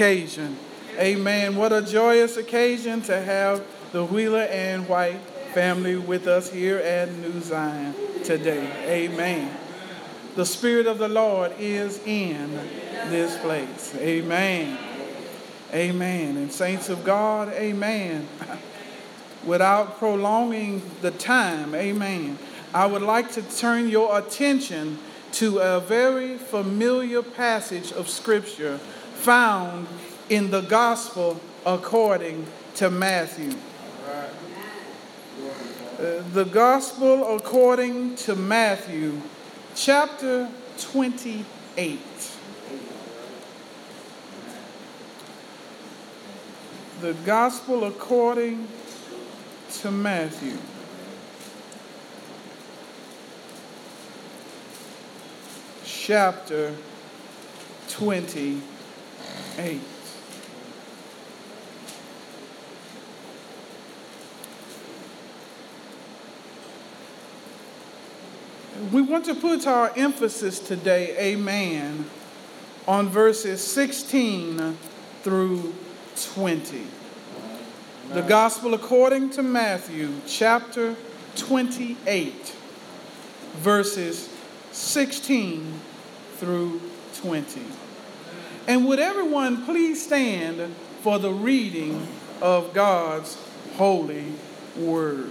occasion. Amen. What a joyous occasion to have the Wheeler and White family with us here at New Zion today. Amen. The Spirit of the Lord is in this place. Amen. Amen. And saints of God, amen. Without prolonging the time, amen, I would like to turn your attention to a very familiar passage of Scripture found in the Gospel according to Matthew. Uh, the Gospel according to Matthew, chapter 28. The Gospel according to Matthew. Chapter 28. We want to put our emphasis today, amen, on verses 16 through 20. The Gospel according to Matthew, chapter 28, verses 16 through 20. And would everyone please stand for the reading of God's holy word?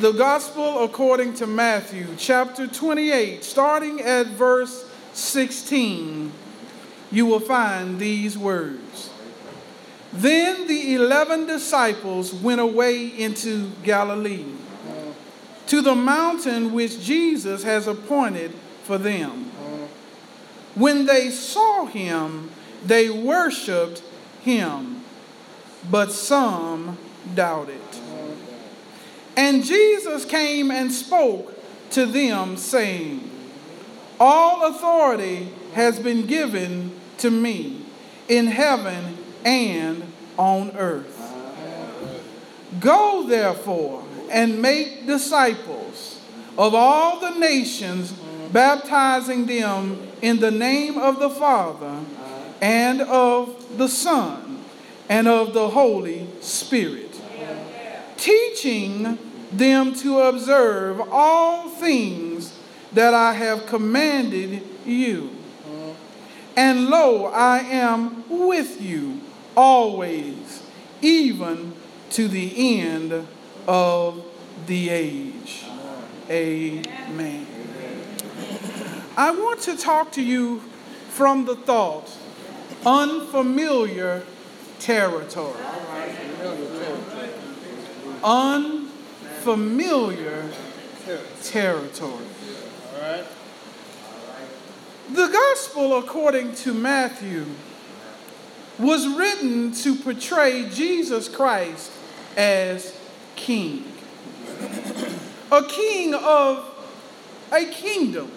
The Gospel according to Matthew, chapter 28, starting at verse 16, you will find these words. Then the eleven disciples went away into Galilee, to the mountain which Jesus has appointed for them. When they saw him, they worshiped him, but some doubted. And Jesus came and spoke to them, saying, All authority has been given to me in heaven and on earth. Go therefore and make disciples of all the nations, baptizing them in the name of the Father and of the Son and of the Holy Spirit, teaching them to observe all things that I have commanded you. And lo, I am with you always, even to the end of the age. Amen. I want to talk to you from the thought unfamiliar territory. Unfamiliar territory. The gospel, according to Matthew, was written to portray Jesus Christ as king. A king of a kingdom.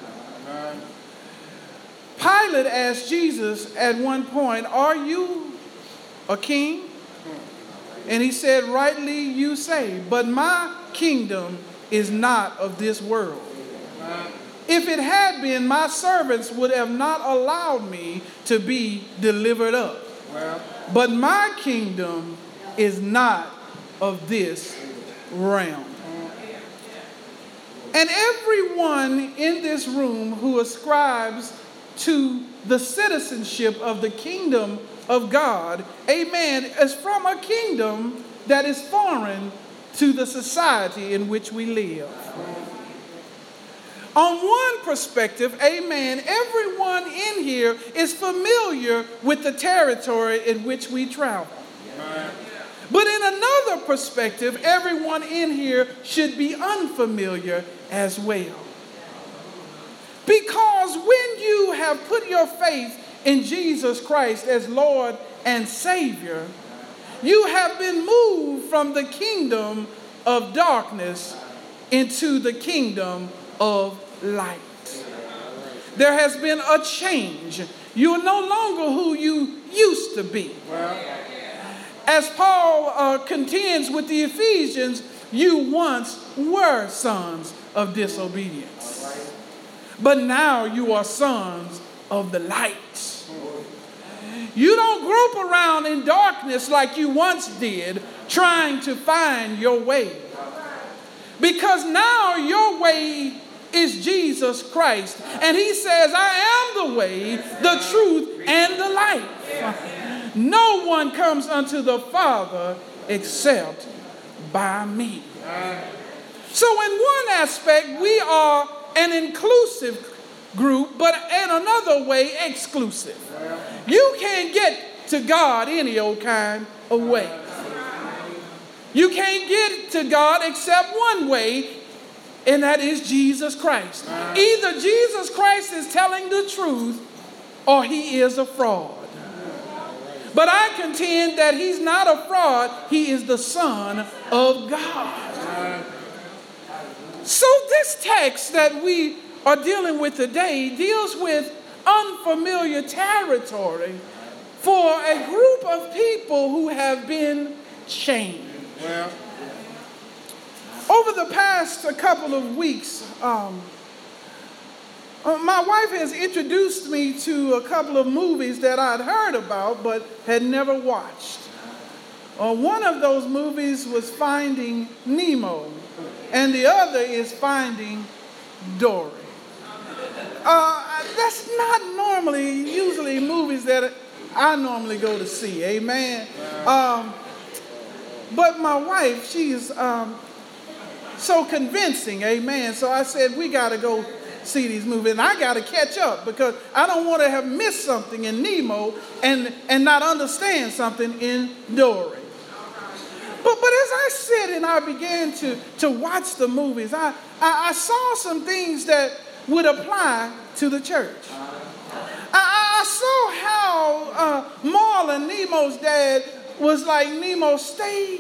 Pilate asked Jesus at one point, Are you a king? And he said, Rightly you say, but my kingdom is not of this world. If it had been, my servants would have not allowed me to be delivered up. But my kingdom is not of this realm. And everyone in this room who ascribes to the citizenship of the kingdom of God, amen, is from a kingdom that is foreign to the society in which we live. On one perspective, amen, everyone in here is familiar with the territory in which we travel. But in another perspective, everyone in here should be unfamiliar as well. Because when you have put your faith in Jesus Christ as Lord and Savior, you have been moved from the kingdom of darkness into the kingdom of light. There has been a change. You are no longer who you used to be. As Paul uh, contends with the Ephesians, you once were sons of disobedience. But now you are sons of the light. You don't grope around in darkness like you once did, trying to find your way. Because now your way is Jesus Christ. And he says, I am the way, the truth, and the life. No one comes unto the Father except by me. So, in one aspect, we are an inclusive group, but in another way, exclusive. You can't get to God any old kind of way. You can't get to God except one way, and that is Jesus Christ. Either Jesus Christ is telling the truth or he is a fraud. But I contend that he's not a fraud, he is the Son of God. So, this text that we are dealing with today deals with unfamiliar territory for a group of people who have been chained. Well, over the past a couple of weeks, um, uh, my wife has introduced me to a couple of movies that I'd heard about but had never watched. Uh, one of those movies was Finding Nemo, and the other is Finding Dory. Uh, that's not normally, usually movies that I normally go to see, amen. Um, but my wife, she's um, so convincing, amen. So I said, we got to go see these movies. And I got to catch up because I don't want to have missed something in Nemo and, and not understand something in Dory. But, but as I sit and I began to, to watch the movies, I, I, I saw some things that would apply to the church. I, I saw how uh, Marlin, Nemo's dad, was like, Nemo, stay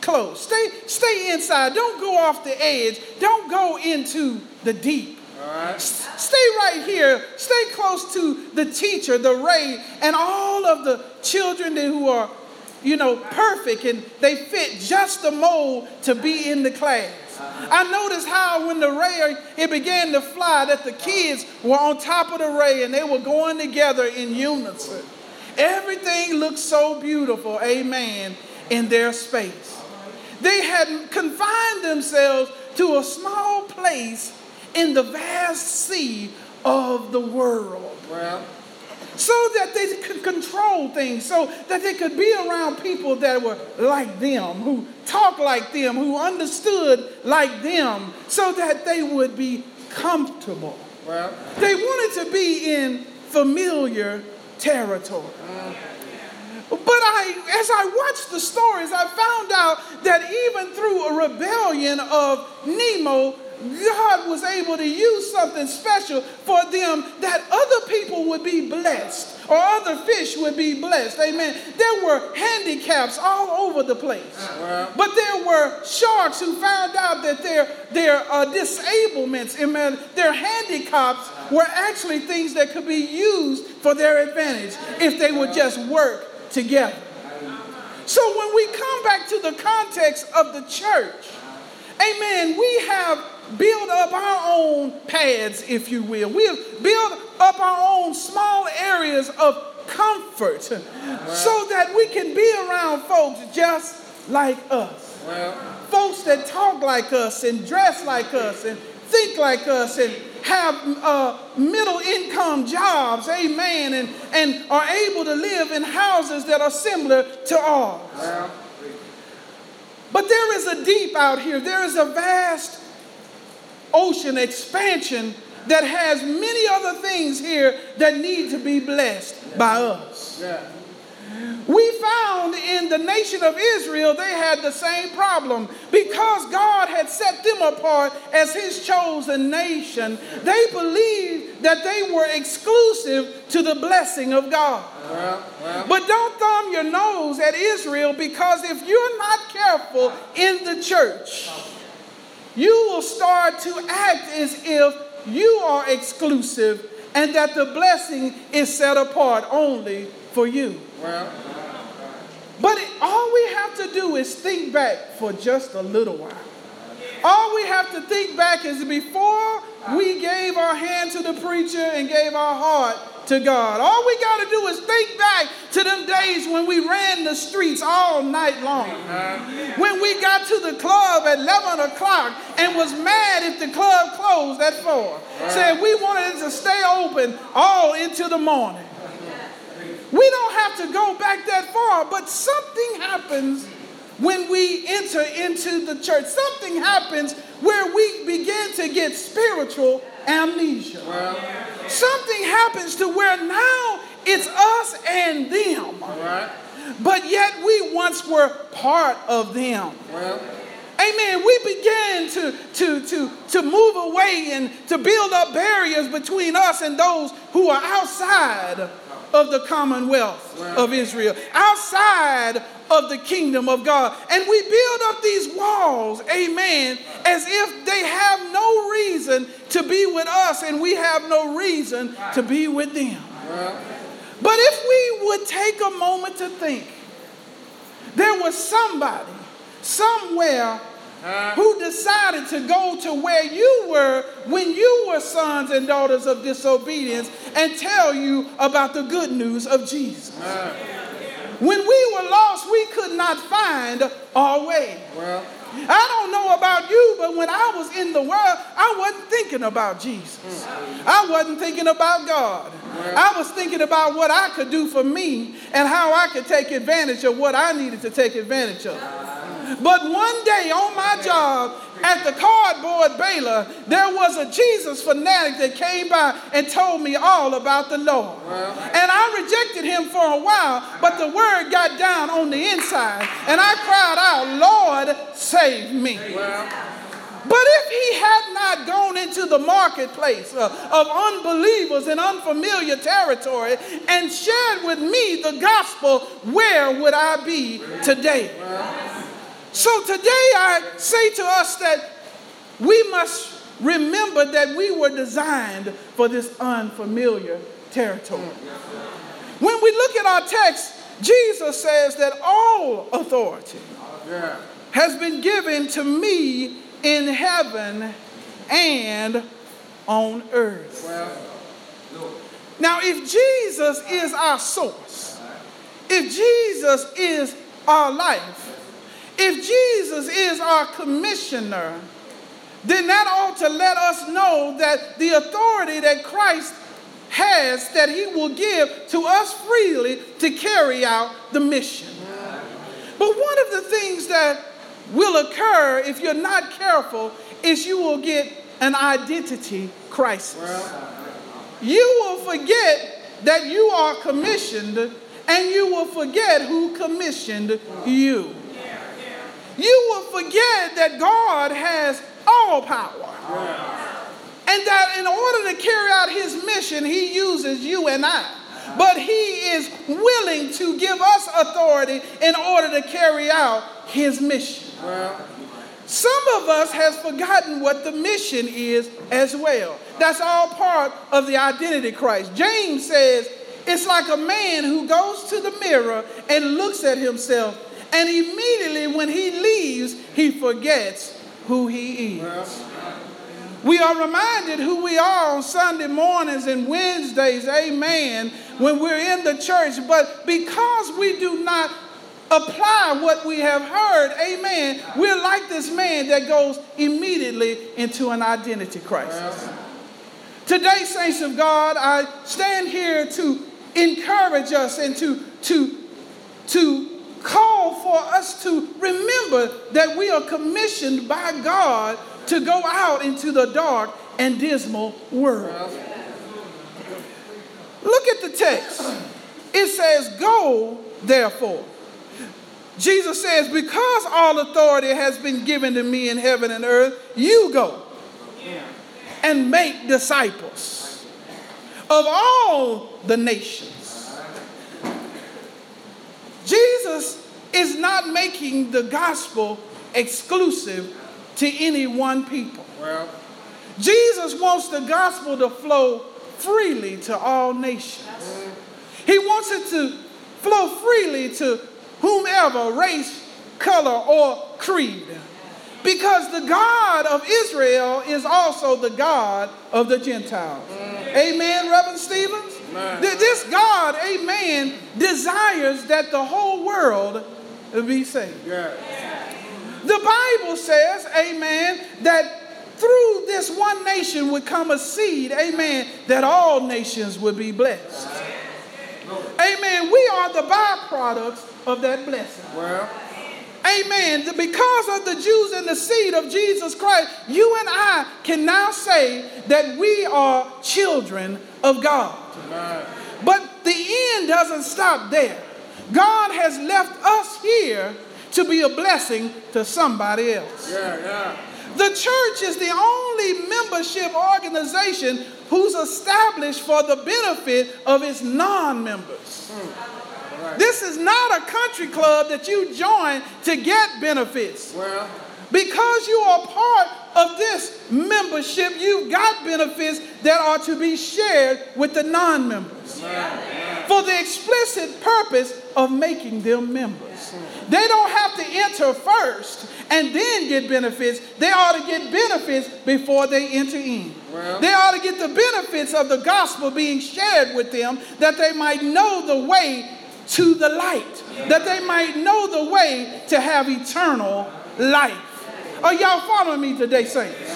close. Stay, stay inside. Don't go off the edge. Don't go into the deep. Stay right here. Stay close to the teacher, the ray, and all of the children who are, you know, perfect and they fit just the mold to be in the class. I noticed how when the ray it began to fly, that the kids were on top of the ray and they were going together in unison. Everything looked so beautiful, amen, in their space. They had confined themselves to a small place in the vast sea of the world. Well, so that they could control things, so that they could be around people that were like them, who talked like them, who understood like them, so that they would be comfortable. Well, they wanted to be in familiar territory. But I, as I watched the stories, I found out that even through a rebellion of Nemo, God was able to use something special for them that other people would be blessed or other fish would be blessed. Amen. There were handicaps all over the place. But there were sharks who found out that their, their uh, disablements, amen, their handicaps were actually things that could be used for their advantage if they would just work together. So when we come back to the context of the church, amen, we have build up our own paths, if you will. We have built up our own small areas of comfort so that we can be around folks just like us. Well, folks that talk like us and dress like us and think like us and have uh, middle income jobs, amen, and, and are able to live in houses that are similar to ours. Well, but there is a deep out here, there is a vast ocean expansion that has many other things here that need to be blessed by us. We found in the nation of Israel, they had the same problem. Because God had set them apart as his chosen nation, they believed that they were exclusive to the blessing of God. Well, well. But don't thumb your nose at Israel because if you're not careful in the church, you will start to act as if you are exclusive and that the blessing is set apart only for you. Well, but it, all we have to do is think back for just a little while. All we have to think back is before we gave our hand to the preacher and gave our heart to God. All we got to do is think back to them days when we ran the streets all night long. When we got to the club at 11 o'clock and was mad if the club closed at 4. Said we wanted it to stay open all into the morning. We don't have to go back that far, but something happens when we enter into the church. Something happens where we begin to get spiritual amnesia. Something happens to where now it's us and them. But yet we once were part of them. Amen. We began to, to, to, to move away and to build up barriers between us and those who are outside of the commonwealth of Israel, outside of the kingdom of God. And we build up these walls, amen, as if they have no reason to be with us and we have no reason to be with them. But if we would take a moment to think, there was somebody somewhere who decided to go to where you were when you were sons and daughters of disobedience and tell you about the good news of Jesus. When we were lost, we could not find our way. Well, I don't know about you, but when I was in the world, I wasn't thinking about Jesus. Mm-hmm. I wasn't thinking about God. I was thinking about what I could do for me and how I could take advantage of what I needed to take advantage of. But one day on my job at the cardboard baler, there was a Jesus fanatic that came by and told me all about the Lord. And I rejected him for a while, but the word got down on the inside. And I cried out, Lord, save me. But if he had not gone into the marketplace uh, of unbelievers in unfamiliar territory and shared with me the gospel, where would I be today? So today I say to us that we must remember that we were designed for this unfamiliar territory. When we look at our text, Jesus says that all authority has been given to me in heaven and on earth. Now, if Jesus is our source, if Jesus is our life, if Jesus is our commissioner, then that ought to let us know that the authority that Christ has, that he will give to us freely to carry out the mission. But one of the things that will occur if you're not careful is you will get an identity crisis. You will forget that you are commissioned and you will forget who commissioned you you will forget that God has all power. And that in order to carry out his mission, he uses you and I. But he is willing to give us authority in order to carry out his mission. Some of us has forgotten what the mission is as well. That's all part of the identity Christ. James says it's like a man who goes to the mirror and looks at himself and immediately when he leaves, he forgets who he is. We are reminded who we are on Sunday mornings and Wednesdays, amen, when we're in the church. But because we do not apply what we have heard, amen, we're like this man that goes immediately into an identity crisis. Today, saints of God, I stand here to encourage us and to, to, to call for us to remember that we are commissioned by God to go out into the dark and dismal world. Look at the text. It says, Go, therefore. Jesus says, Because all authority has been given to me in heaven and earth, you go and make disciples of all the nations Jesus is not making the gospel exclusive to any one people. Well, Jesus wants the gospel to flow freely to all nations. He wants it to flow freely to whomever, race, color, or creed. Because the God of Israel is also the God of the Gentiles. Mm. Amen, Reverend Stevens? This God, amen, desires that the whole world be saved. Yeah. The Bible says, amen, that through this one nation would come a seed, amen, that all nations would be blessed. Amen. We are the byproducts of that blessing. Well. Amen. Because of the Jews and the seed of Jesus Christ, you and I can now say that we are children of God. Amen. But the end doesn't stop there. God has left us here to be a blessing to somebody else. Yeah, yeah. The church is the only membership organization who's established for the benefit of its non members. Mm. Right. This is not a country club that you join to get benefits. Well, because you are part of this membership, you've got benefits that are to be shared with the non members for the explicit purpose of making them members. They don't have to enter first and then get benefits. They ought to get benefits before they enter in. Well, they ought to get the benefits of the gospel being shared with them that they might know the way to the light, that they might know the way to have eternal life. Are y'all following me today, saints?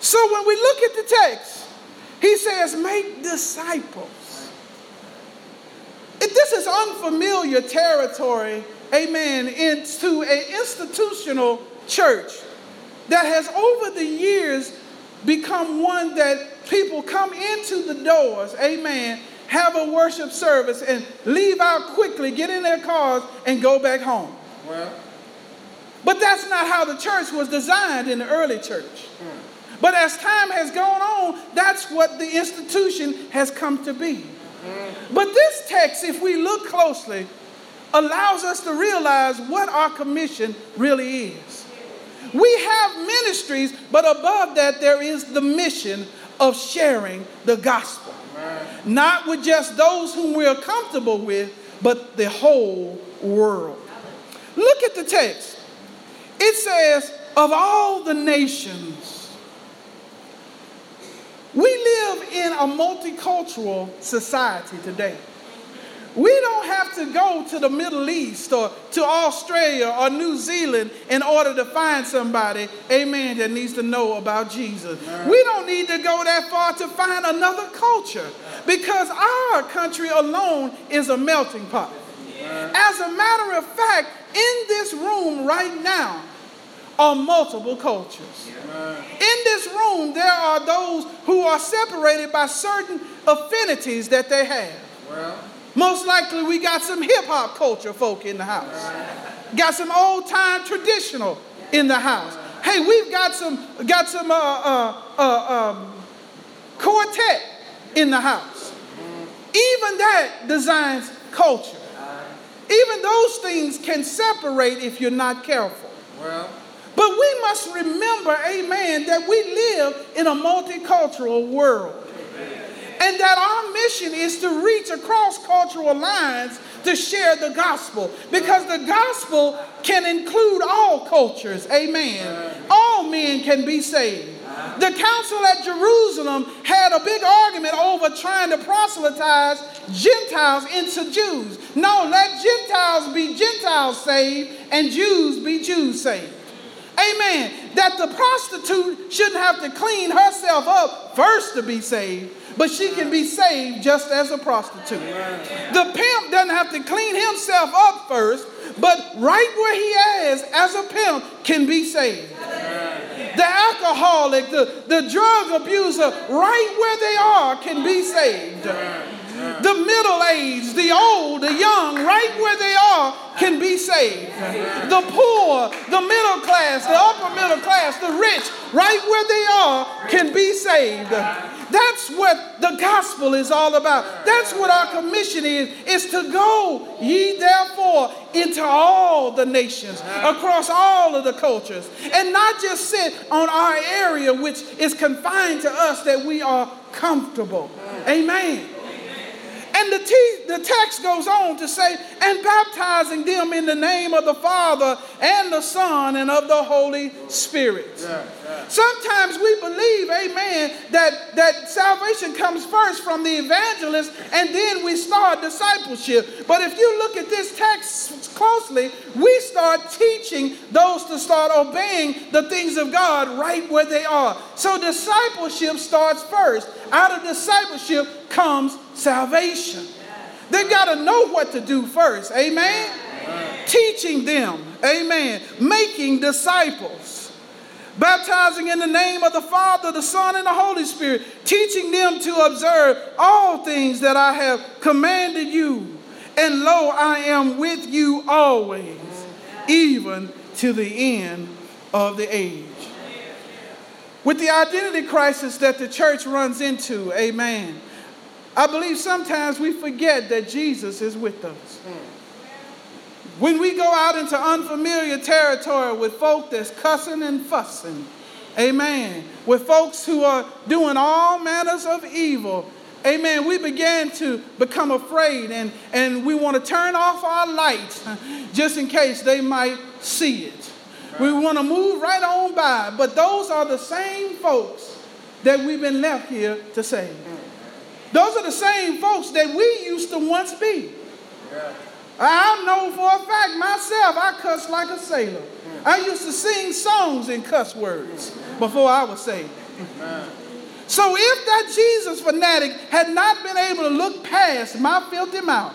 So when we look at the text, he says, make disciples. If this is unfamiliar territory, amen, into an institutional church that has over the years become one that people come into the doors, amen, have a worship service and leave out quickly, get in their cars, and go back home. Well, but that's not how the church was designed in the early church. But as time has gone on, that's what the institution has come to be. But this text, if we look closely, allows us to realize what our commission really is. We have ministries, but above that, there is the mission of sharing the gospel. Not with just those whom we are comfortable with, but the whole world. Look at the text. It says, of all the nations, we live in a multicultural society today. We don't have to go to the Middle East or to Australia or New Zealand in order to find somebody, amen, that needs to know about Jesus. We don't need to go that far to find another culture because our country alone is a melting pot. As a matter of fact, in this room right now, are multiple cultures. In this room, there are those who are separated by certain affinities that they have. Most likely, we got some hip hop culture folk in the house, got some old time traditional in the house. Hey, we've got some got some uh, uh, uh, um, quartet in the house. Even that designs culture. Even those things can separate if you're not careful. Well, but we must remember, amen, that we live in a multicultural world. And that our mission is to reach across cultural lines to share the gospel. Because the gospel can include all cultures. Amen. All men can be saved. The council at Jerusalem had a big argument over trying to proselytize Gentiles into Jews. No, let Gentiles be Gentiles saved and Jews be Jews saved. Amen. That the prostitute shouldn't have to clean herself up first to be saved, but she can be saved just as a prostitute. The pimp doesn't have to clean himself up first, but right where he is as a pimp can be saved. The alcoholic, the, the drug abuser, right where they are can be saved. The middle aged, the old, the young, right where they are, can be saved. The poor, the middle class, the upper middle class, the rich, right where they are, can be saved. That's what the gospel is all about. That's what our commission is, is to go ye therefore into all the nations, across all of the cultures, and not just sit on our area which is confined to us that we are comfortable. Amen. And the, te- the text goes on to say, and baptizing them in the name of the Father and the Son and of the Holy Spirit. Yeah, yeah. Sometimes we believe, amen, that, that salvation comes first from the evangelist and then we start discipleship. But if you look at this text closely, we start teaching those to start obeying the things of God right where they are. So discipleship starts first. Out of discipleship comes salvation. They got to know what to do first. Amen? Amen. Teaching them. Amen. Making disciples. Baptizing in the name of the Father, the Son, and the Holy Spirit. Teaching them to observe all things that I have commanded you. And lo, I am with you always, even to the end of the age. With the identity crisis that the church runs into, amen I believe sometimes we forget that Jesus is with us. When we go out into unfamiliar territory with folk that's cussing and fussing, amen, with folks who are doing all manners of evil, amen, we begin to become afraid and, and we want to turn off our lights just in case they might see it. We want to move right on by, but those are the same folks that we've been left here to save. Those are the same folks that we used to once be. I know for a fact myself, I cuss like a sailor. I used to sing songs in cuss words before I was saved. So if that Jesus fanatic had not been able to look past my filthy mouth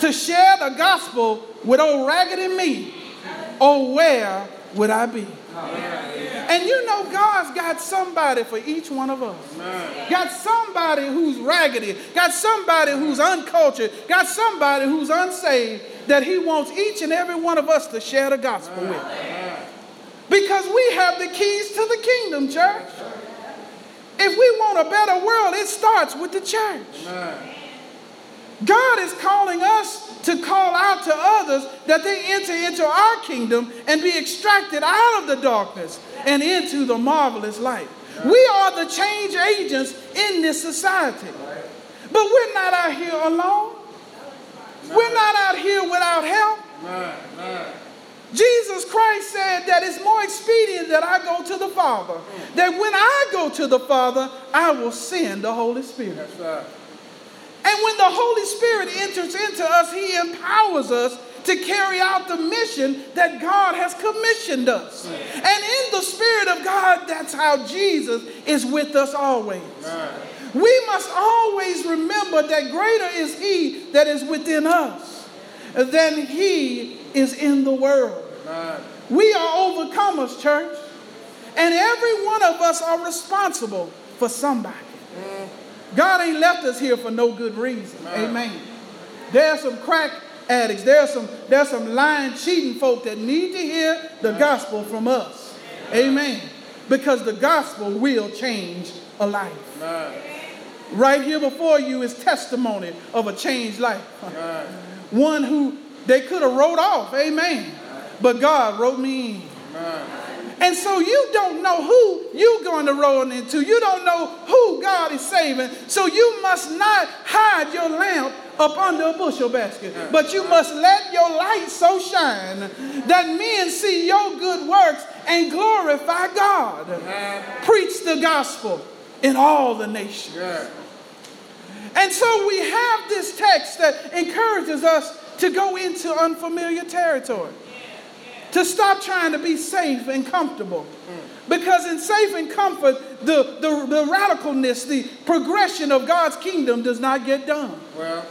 to share the gospel with old raggedy me, oh, where would I be? And you know, God's got somebody for each one of us. Got somebody who's raggedy, got somebody who's uncultured, got somebody who's unsaved that He wants each and every one of us to share the gospel with. Because we have the keys to the kingdom, church. If we want a better world, it starts with the church. God is calling us to call out to others that they enter into our kingdom and be extracted out of the darkness and into the marvelous light. We are the change agents in this society. But we're not out here alone. We're not out here without help. Jesus Christ said that it's more expedient that I go to the Father. That when I go to the Father, I will send the Holy Spirit. And when the Holy Spirit enters into us, He empowers us to carry out the mission that God has commissioned us. And in the Spirit of God, that's how Jesus is with us always. We must always remember that greater is He that is within us than He is in the world. We are overcomers, church. And every one of us are responsible for somebody. God ain't left us here for no good reason. Amen. Amen. There's some crack addicts. There's some there's some lying, cheating folk that need to hear the gospel from us. Amen. Because the gospel will change a life. Right here before you is testimony of a changed life. One who they could have wrote off. Amen. But God wrote me in. And so you don't know who you're going to roll into. You don't know who God is saving. So you must not hide your lamp up under a bushel basket. But you must let your light so shine that men see your good works and glorify God. Preach the gospel in all the nations. And so we have this text that encourages us to go into unfamiliar territory to stop trying to be safe and comfortable. Because in safe and comfort, the, the, the radicalness, the progression of God's kingdom does not get done. Well,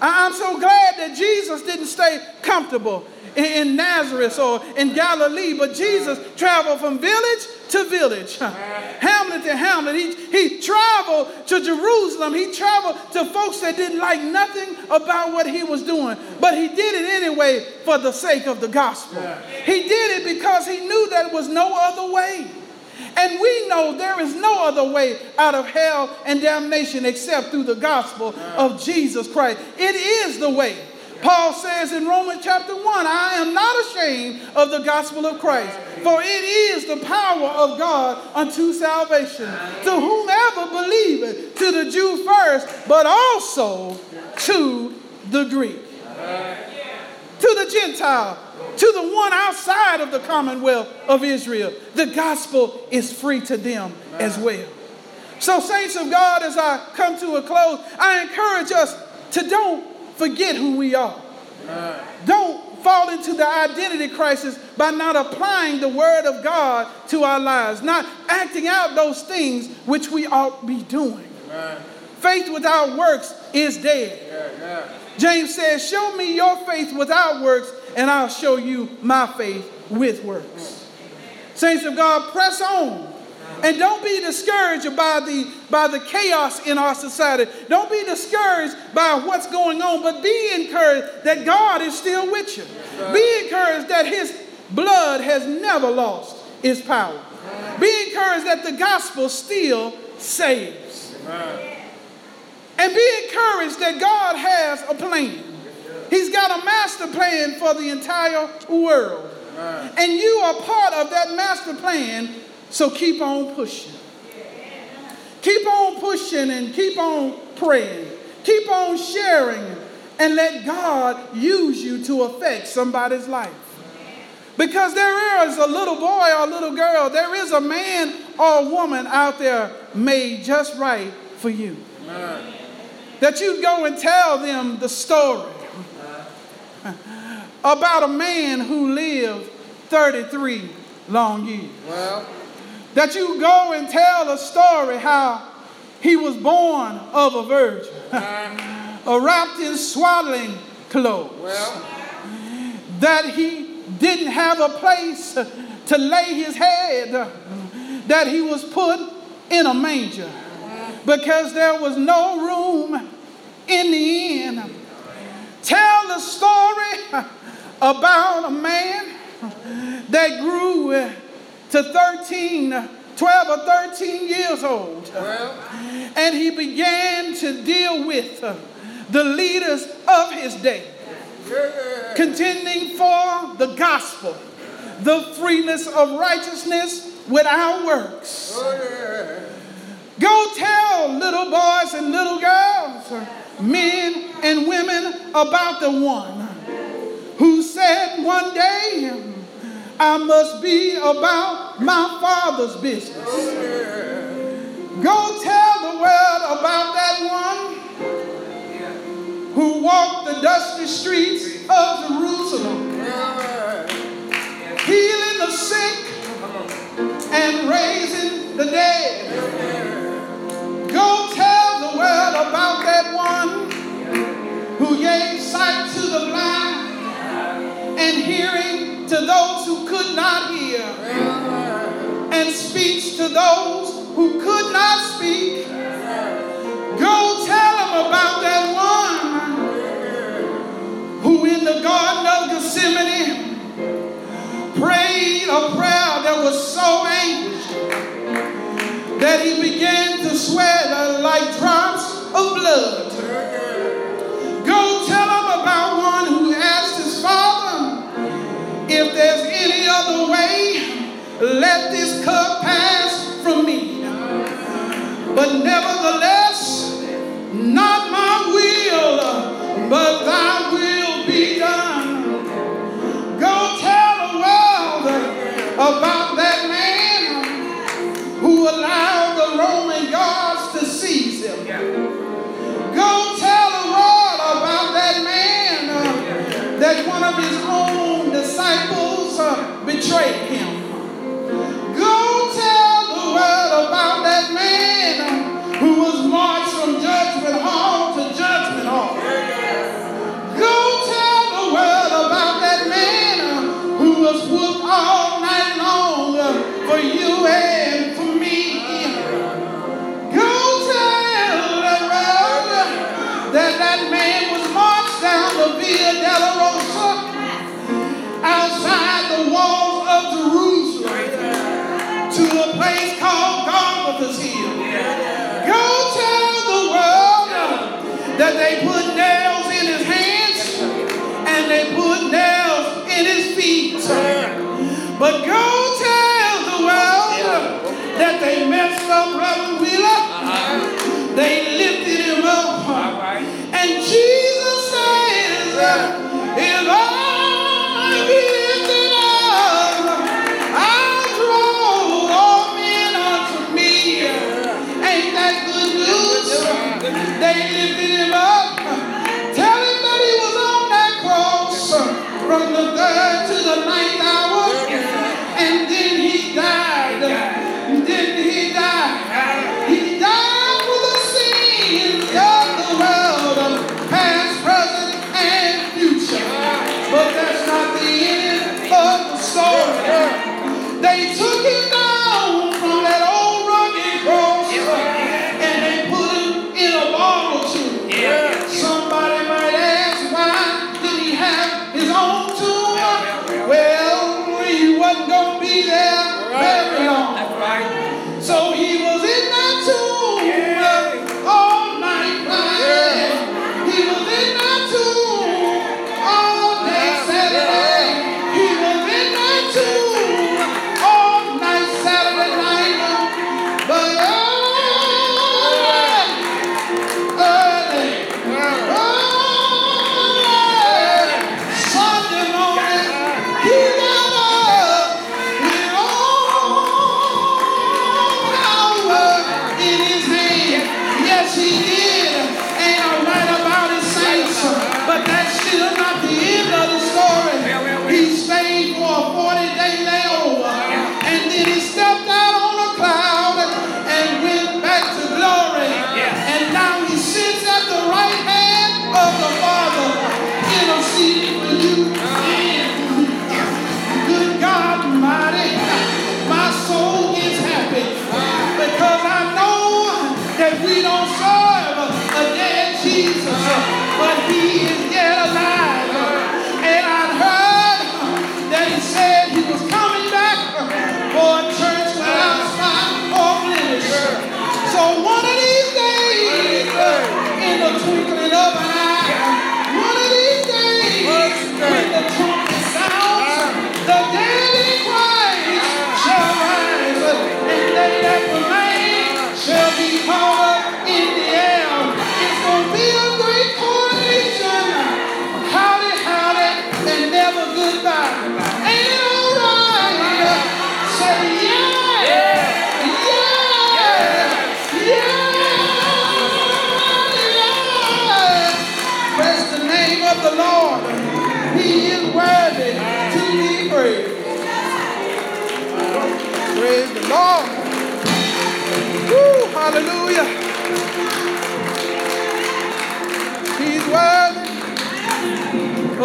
I'm so glad that Jesus didn't stay comfortable in Nazareth or in Galilee, but Jesus traveled from village to village, hamlet to hamlet. He, he traveled to Jerusalem. He traveled to folks that didn't like nothing about what he was doing, but he did it anyway for the sake of the gospel. He did it because he knew there was no other way. And we know there is no other way out of hell and damnation except through the gospel of Jesus Christ. It is the way. Paul says in Romans chapter 1, I am not ashamed of the gospel of Christ, for it is the power of God unto salvation to whomever believeth, to the Jew first, but also to the Greek, to the Gentile, to the one outside of the commonwealth of Israel. The gospel is free to them as well. So, saints of God, as I come to a close, I encourage us to don't forget who we are. Don't fall into the identity crisis by not applying the word of God to our lives, not acting out those things which we ought be doing. Faith without works is dead. Yeah, yeah. James says, Show me your faith without works, and I'll show you my faith with works. Saints of God, press on. And don't be discouraged by the, by the chaos in our society. Don't be discouraged by what's going on, but be encouraged that God is still with you. Be encouraged that His blood has never lost its power. Be encouraged that the gospel still saves. And be encouraged that God has a plan. He's got a master plan for the entire world. And you are part of that master plan, so keep on pushing. Keep on pushing and keep on praying. Keep on sharing and let God use you to affect somebody's life. Because there is a little boy or a little girl, there is a man or a woman out there made just right for you. Amen that you'd go and tell them the story about a man who lived 33 long years. Well. That you go and tell a story how he was born of a virgin, uh, wrapped in swaddling clothes. Well. That he didn't have a place to lay his head, that he was put in a manger because there was no room in the inn. Tell the story about a man that grew to 13, 12 or 13 years old. And he began to deal with the leaders of his day, contending for the gospel, the freeness of righteousness without works. Go tell little boys and little girls, men and women, about the one who said one day, I must be about my father's business. Go tell the world about that one who walked the dusty streets of Jerusalem, healing the sick and raising the dead. Go tell the world about that one who gave sight to the blind and hearing to those to those who could not speak. Go tell them about that one who in the Garden of Gethsemane prayed a prayer that was so anguished that he began to sweat like drops of blood. Go tell him about one who asked his father, if there's any other way, let this cup pass from me. But nevertheless, not my will, but thy will be done. Go tell the world about that man who allowed the Roman guards to seize him. Go tell the world about that man that one of his own disciples uh, betrayed him. For you and for me. Go tell the world that that man was marched down the Via outside the walls of Jerusalem to a place called Golgotha's Hill. Go tell the world that they put nails in his hands and they put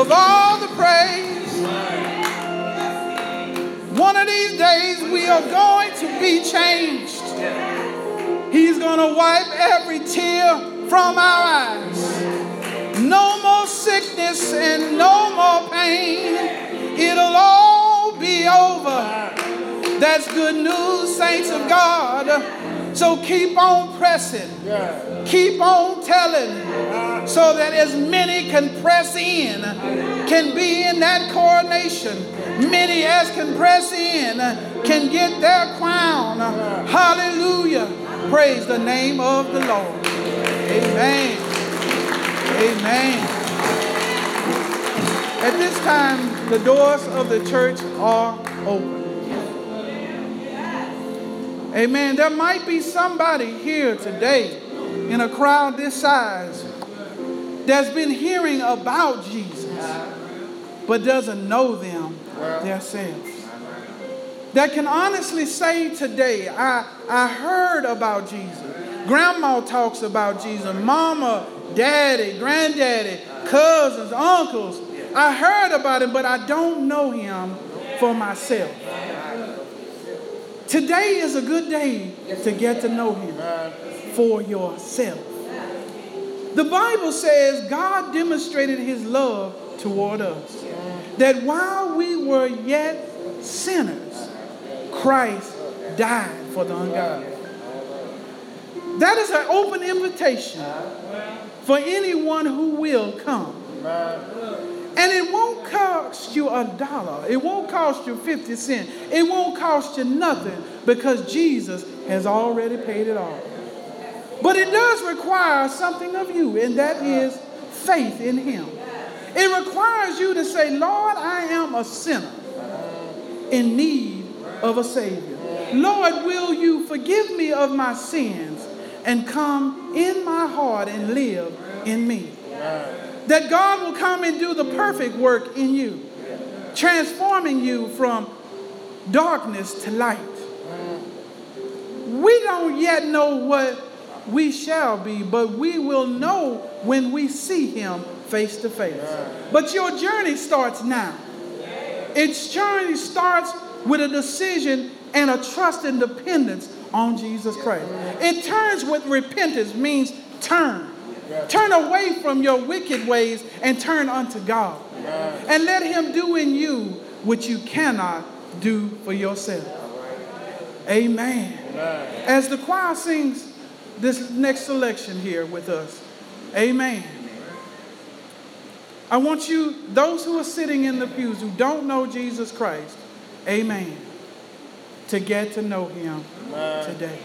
of all the praise. One of these days we are going to be changed. He's going to wipe every tear from our eyes. No more sickness and no more pain. It'll all be over. That's good news, saints of God. So keep on pressing, keep on telling, so that as many can press in, can be in that coronation. Many as can press in, can get their crown. Hallelujah. Praise the name of the Lord. Amen. Amen. At this time, the doors of the church are open. Amen. There might be somebody here today in a crowd this size that's been hearing about Jesus but doesn't know them themselves. That can honestly say today, I, I heard about Jesus. Grandma talks about Jesus. Mama, daddy, granddaddy, cousins, uncles. I heard about him, but I don't know him for myself. Today is a good day to get to know him for yourself. The Bible says God demonstrated his love toward us. That while we were yet sinners, Christ died for the ungodly. That is an open invitation for anyone who will come. And it won't cost you a dollar. It won't cost you 50 cents. It won't cost you nothing because Jesus has already paid it all. But it does require something of you, and that is faith in Him. It requires you to say, Lord, I am a sinner in need of a Savior. Lord, will you forgive me of my sins and come in my heart and live in me? That God will come and do the perfect work in you, transforming you from darkness to light. We don't yet know what we shall be, but we will know when we see Him face to face. But your journey starts now. Its journey starts with a decision and a trust and dependence on Jesus Christ. It turns with repentance, means turn. Turn away from your wicked ways and turn unto God. And let Him do in you what you cannot do for yourself. Amen. As the choir sings this next selection here with us, Amen. I want you, those who are sitting in the pews who don't know Jesus Christ, Amen, to get to know Him today.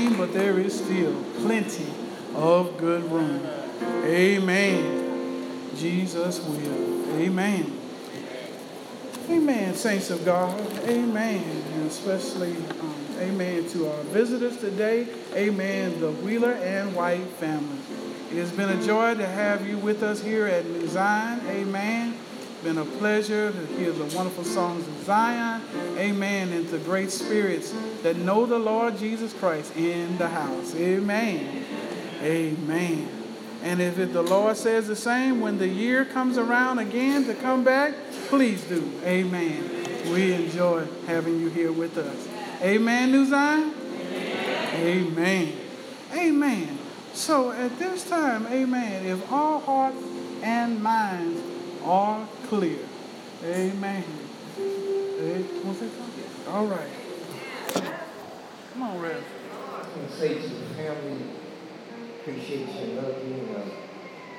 Came, but there is still plenty of good room. Amen. Jesus will. Amen. Amen, saints of God. Amen. And especially, um, amen, to our visitors today. Amen, the Wheeler and White family. It has been a joy to have you with us here at Zion. Amen. Been a pleasure to hear the wonderful songs of Zion. Amen. And the great spirits that know the Lord Jesus Christ in the house. Amen. Amen. And if it, the Lord says the same, when the year comes around again to come back, please do. Amen. We enjoy having you here with us. Amen, New Zion? Amen. Amen. So at this time, amen, if all hearts and minds are clear, amen. Eh, hey, All right. Come on, Rev. Can say to the family, appreciate you, love you,